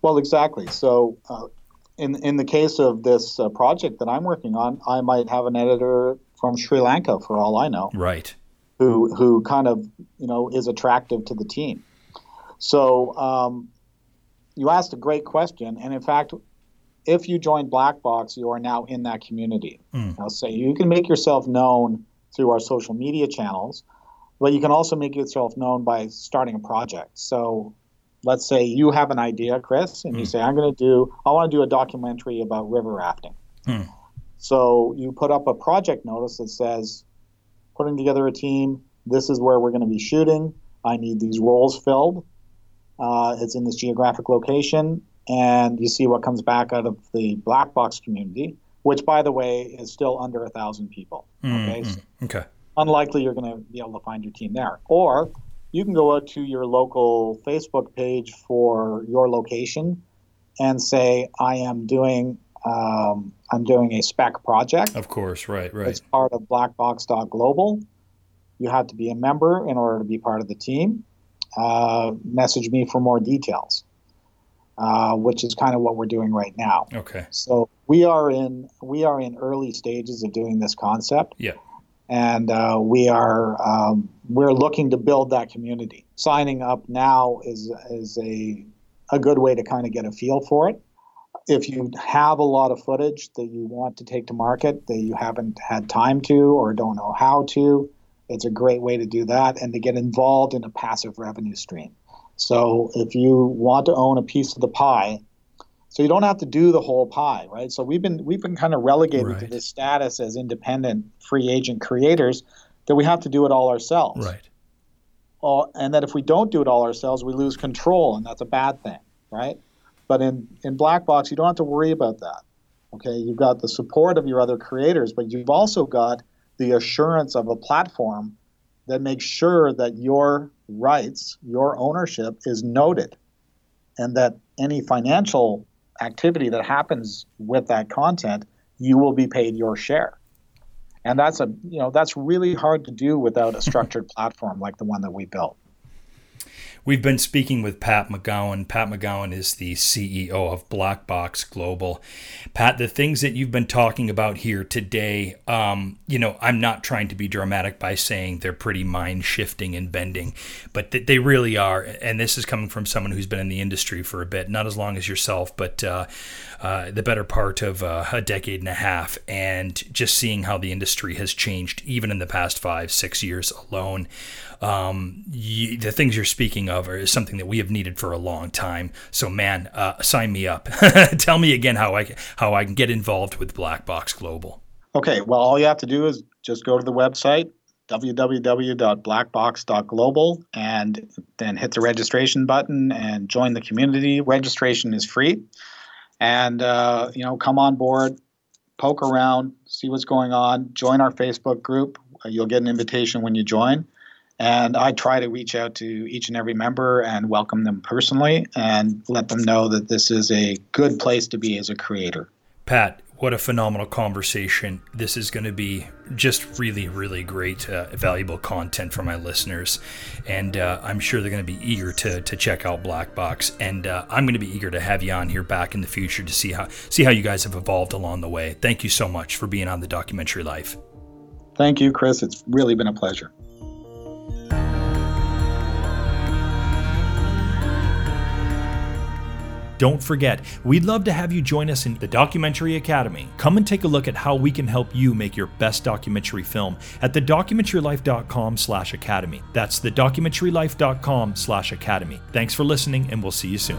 S3: Well, exactly. So, uh, in in the case of this uh, project that I'm working on, I might have an editor from Sri Lanka, for all I know,
S1: right
S3: who who kind of you know is attractive to the team. So, um, you asked a great question, and in fact, if you join BlackBox, you are now in that community.
S1: Mm.
S3: I'll say you can make yourself known through our social media channels, but you can also make yourself known by starting a project. So let's say you have an idea, Chris, and you
S1: Mm.
S3: say, I'm going to do, I want to do a documentary about river rafting.
S1: Hmm.
S3: So you put up a project notice that says, putting together a team, this is where we're going to be shooting. I need these roles filled. Uh, it's in this geographic location, and you see what comes back out of the black box community, which, by the way, is still under a thousand people. Okay,
S1: mm-hmm. so okay.
S3: Unlikely you're going to be able to find your team there, or you can go out to your local Facebook page for your location and say, "I am doing." Um, I'm doing a spec project.
S1: Of course, right, right.
S3: It's part of Blackbox.global. You have to be a member in order to be part of the team. Uh, message me for more details, uh, which is kind of what we're doing right now.
S1: Okay.
S3: So we are in we are in early stages of doing this concept.
S1: Yeah.
S3: And uh, we are um, we're looking to build that community. Signing up now is is a a good way to kind of get a feel for it. If you have a lot of footage that you want to take to market that you haven't had time to or don't know how to, it's a great way to do that and to get involved in a passive revenue stream. So if you want to own a piece of the pie, so you don't have to do the whole pie, right? So we've been we've been kind of relegated right. to this status as independent free agent creators that we have to do it all ourselves.
S1: Right.
S3: All, and that if we don't do it all ourselves, we lose control, and that's a bad thing, right? But in in BlackBox, you don't have to worry about that. Okay, you've got the support of your other creators, but you've also got the assurance of a platform that makes sure that your rights, your ownership is noted, and that any financial activity that happens with that content, you will be paid your share. And that's a you know that's really hard to do without a structured (laughs) platform like the one that we built.
S1: We've been speaking with Pat McGowan. Pat McGowan is the CEO of BlackBox Global. Pat, the things that you've been talking about here today, um, you know, I'm not trying to be dramatic by saying they're pretty mind shifting and bending, but th- they really are. And this is coming from someone who's been in the industry for a bit, not as long as yourself, but uh, uh, the better part of uh, a decade and a half, and just seeing how the industry has changed, even in the past five, six years alone um, you, the things you're speaking of are something that we have needed for a long time. So, man, uh, sign me up. (laughs) Tell me again how I how I can get involved with BlackBox Global.
S3: Okay, well, all you have to do is just go to the website www.blackbox.global and then hit the registration button and join the community. Registration is free, and uh, you know, come on board, poke around, see what's going on, join our Facebook group. You'll get an invitation when you join. And I try to reach out to each and every member and welcome them personally and let them know that this is a good place to be as a creator.
S1: Pat, what a phenomenal conversation. This is going to be just really, really great, uh, valuable content for my listeners. And uh, I'm sure they're going to be eager to, to check out BlackBox. And uh, I'm going to be eager to have you on here back in the future to see how, see how you guys have evolved along the way. Thank you so much for being on the documentary life.
S3: Thank you, Chris. It's really been a pleasure.
S1: Don't forget, we'd love to have you join us in the Documentary Academy. Come and take a look at how we can help you make your best documentary film at thedocumentarylife.com slash academy. That's thedocumentarylife.com slash academy. Thanks for listening, and we'll see you soon.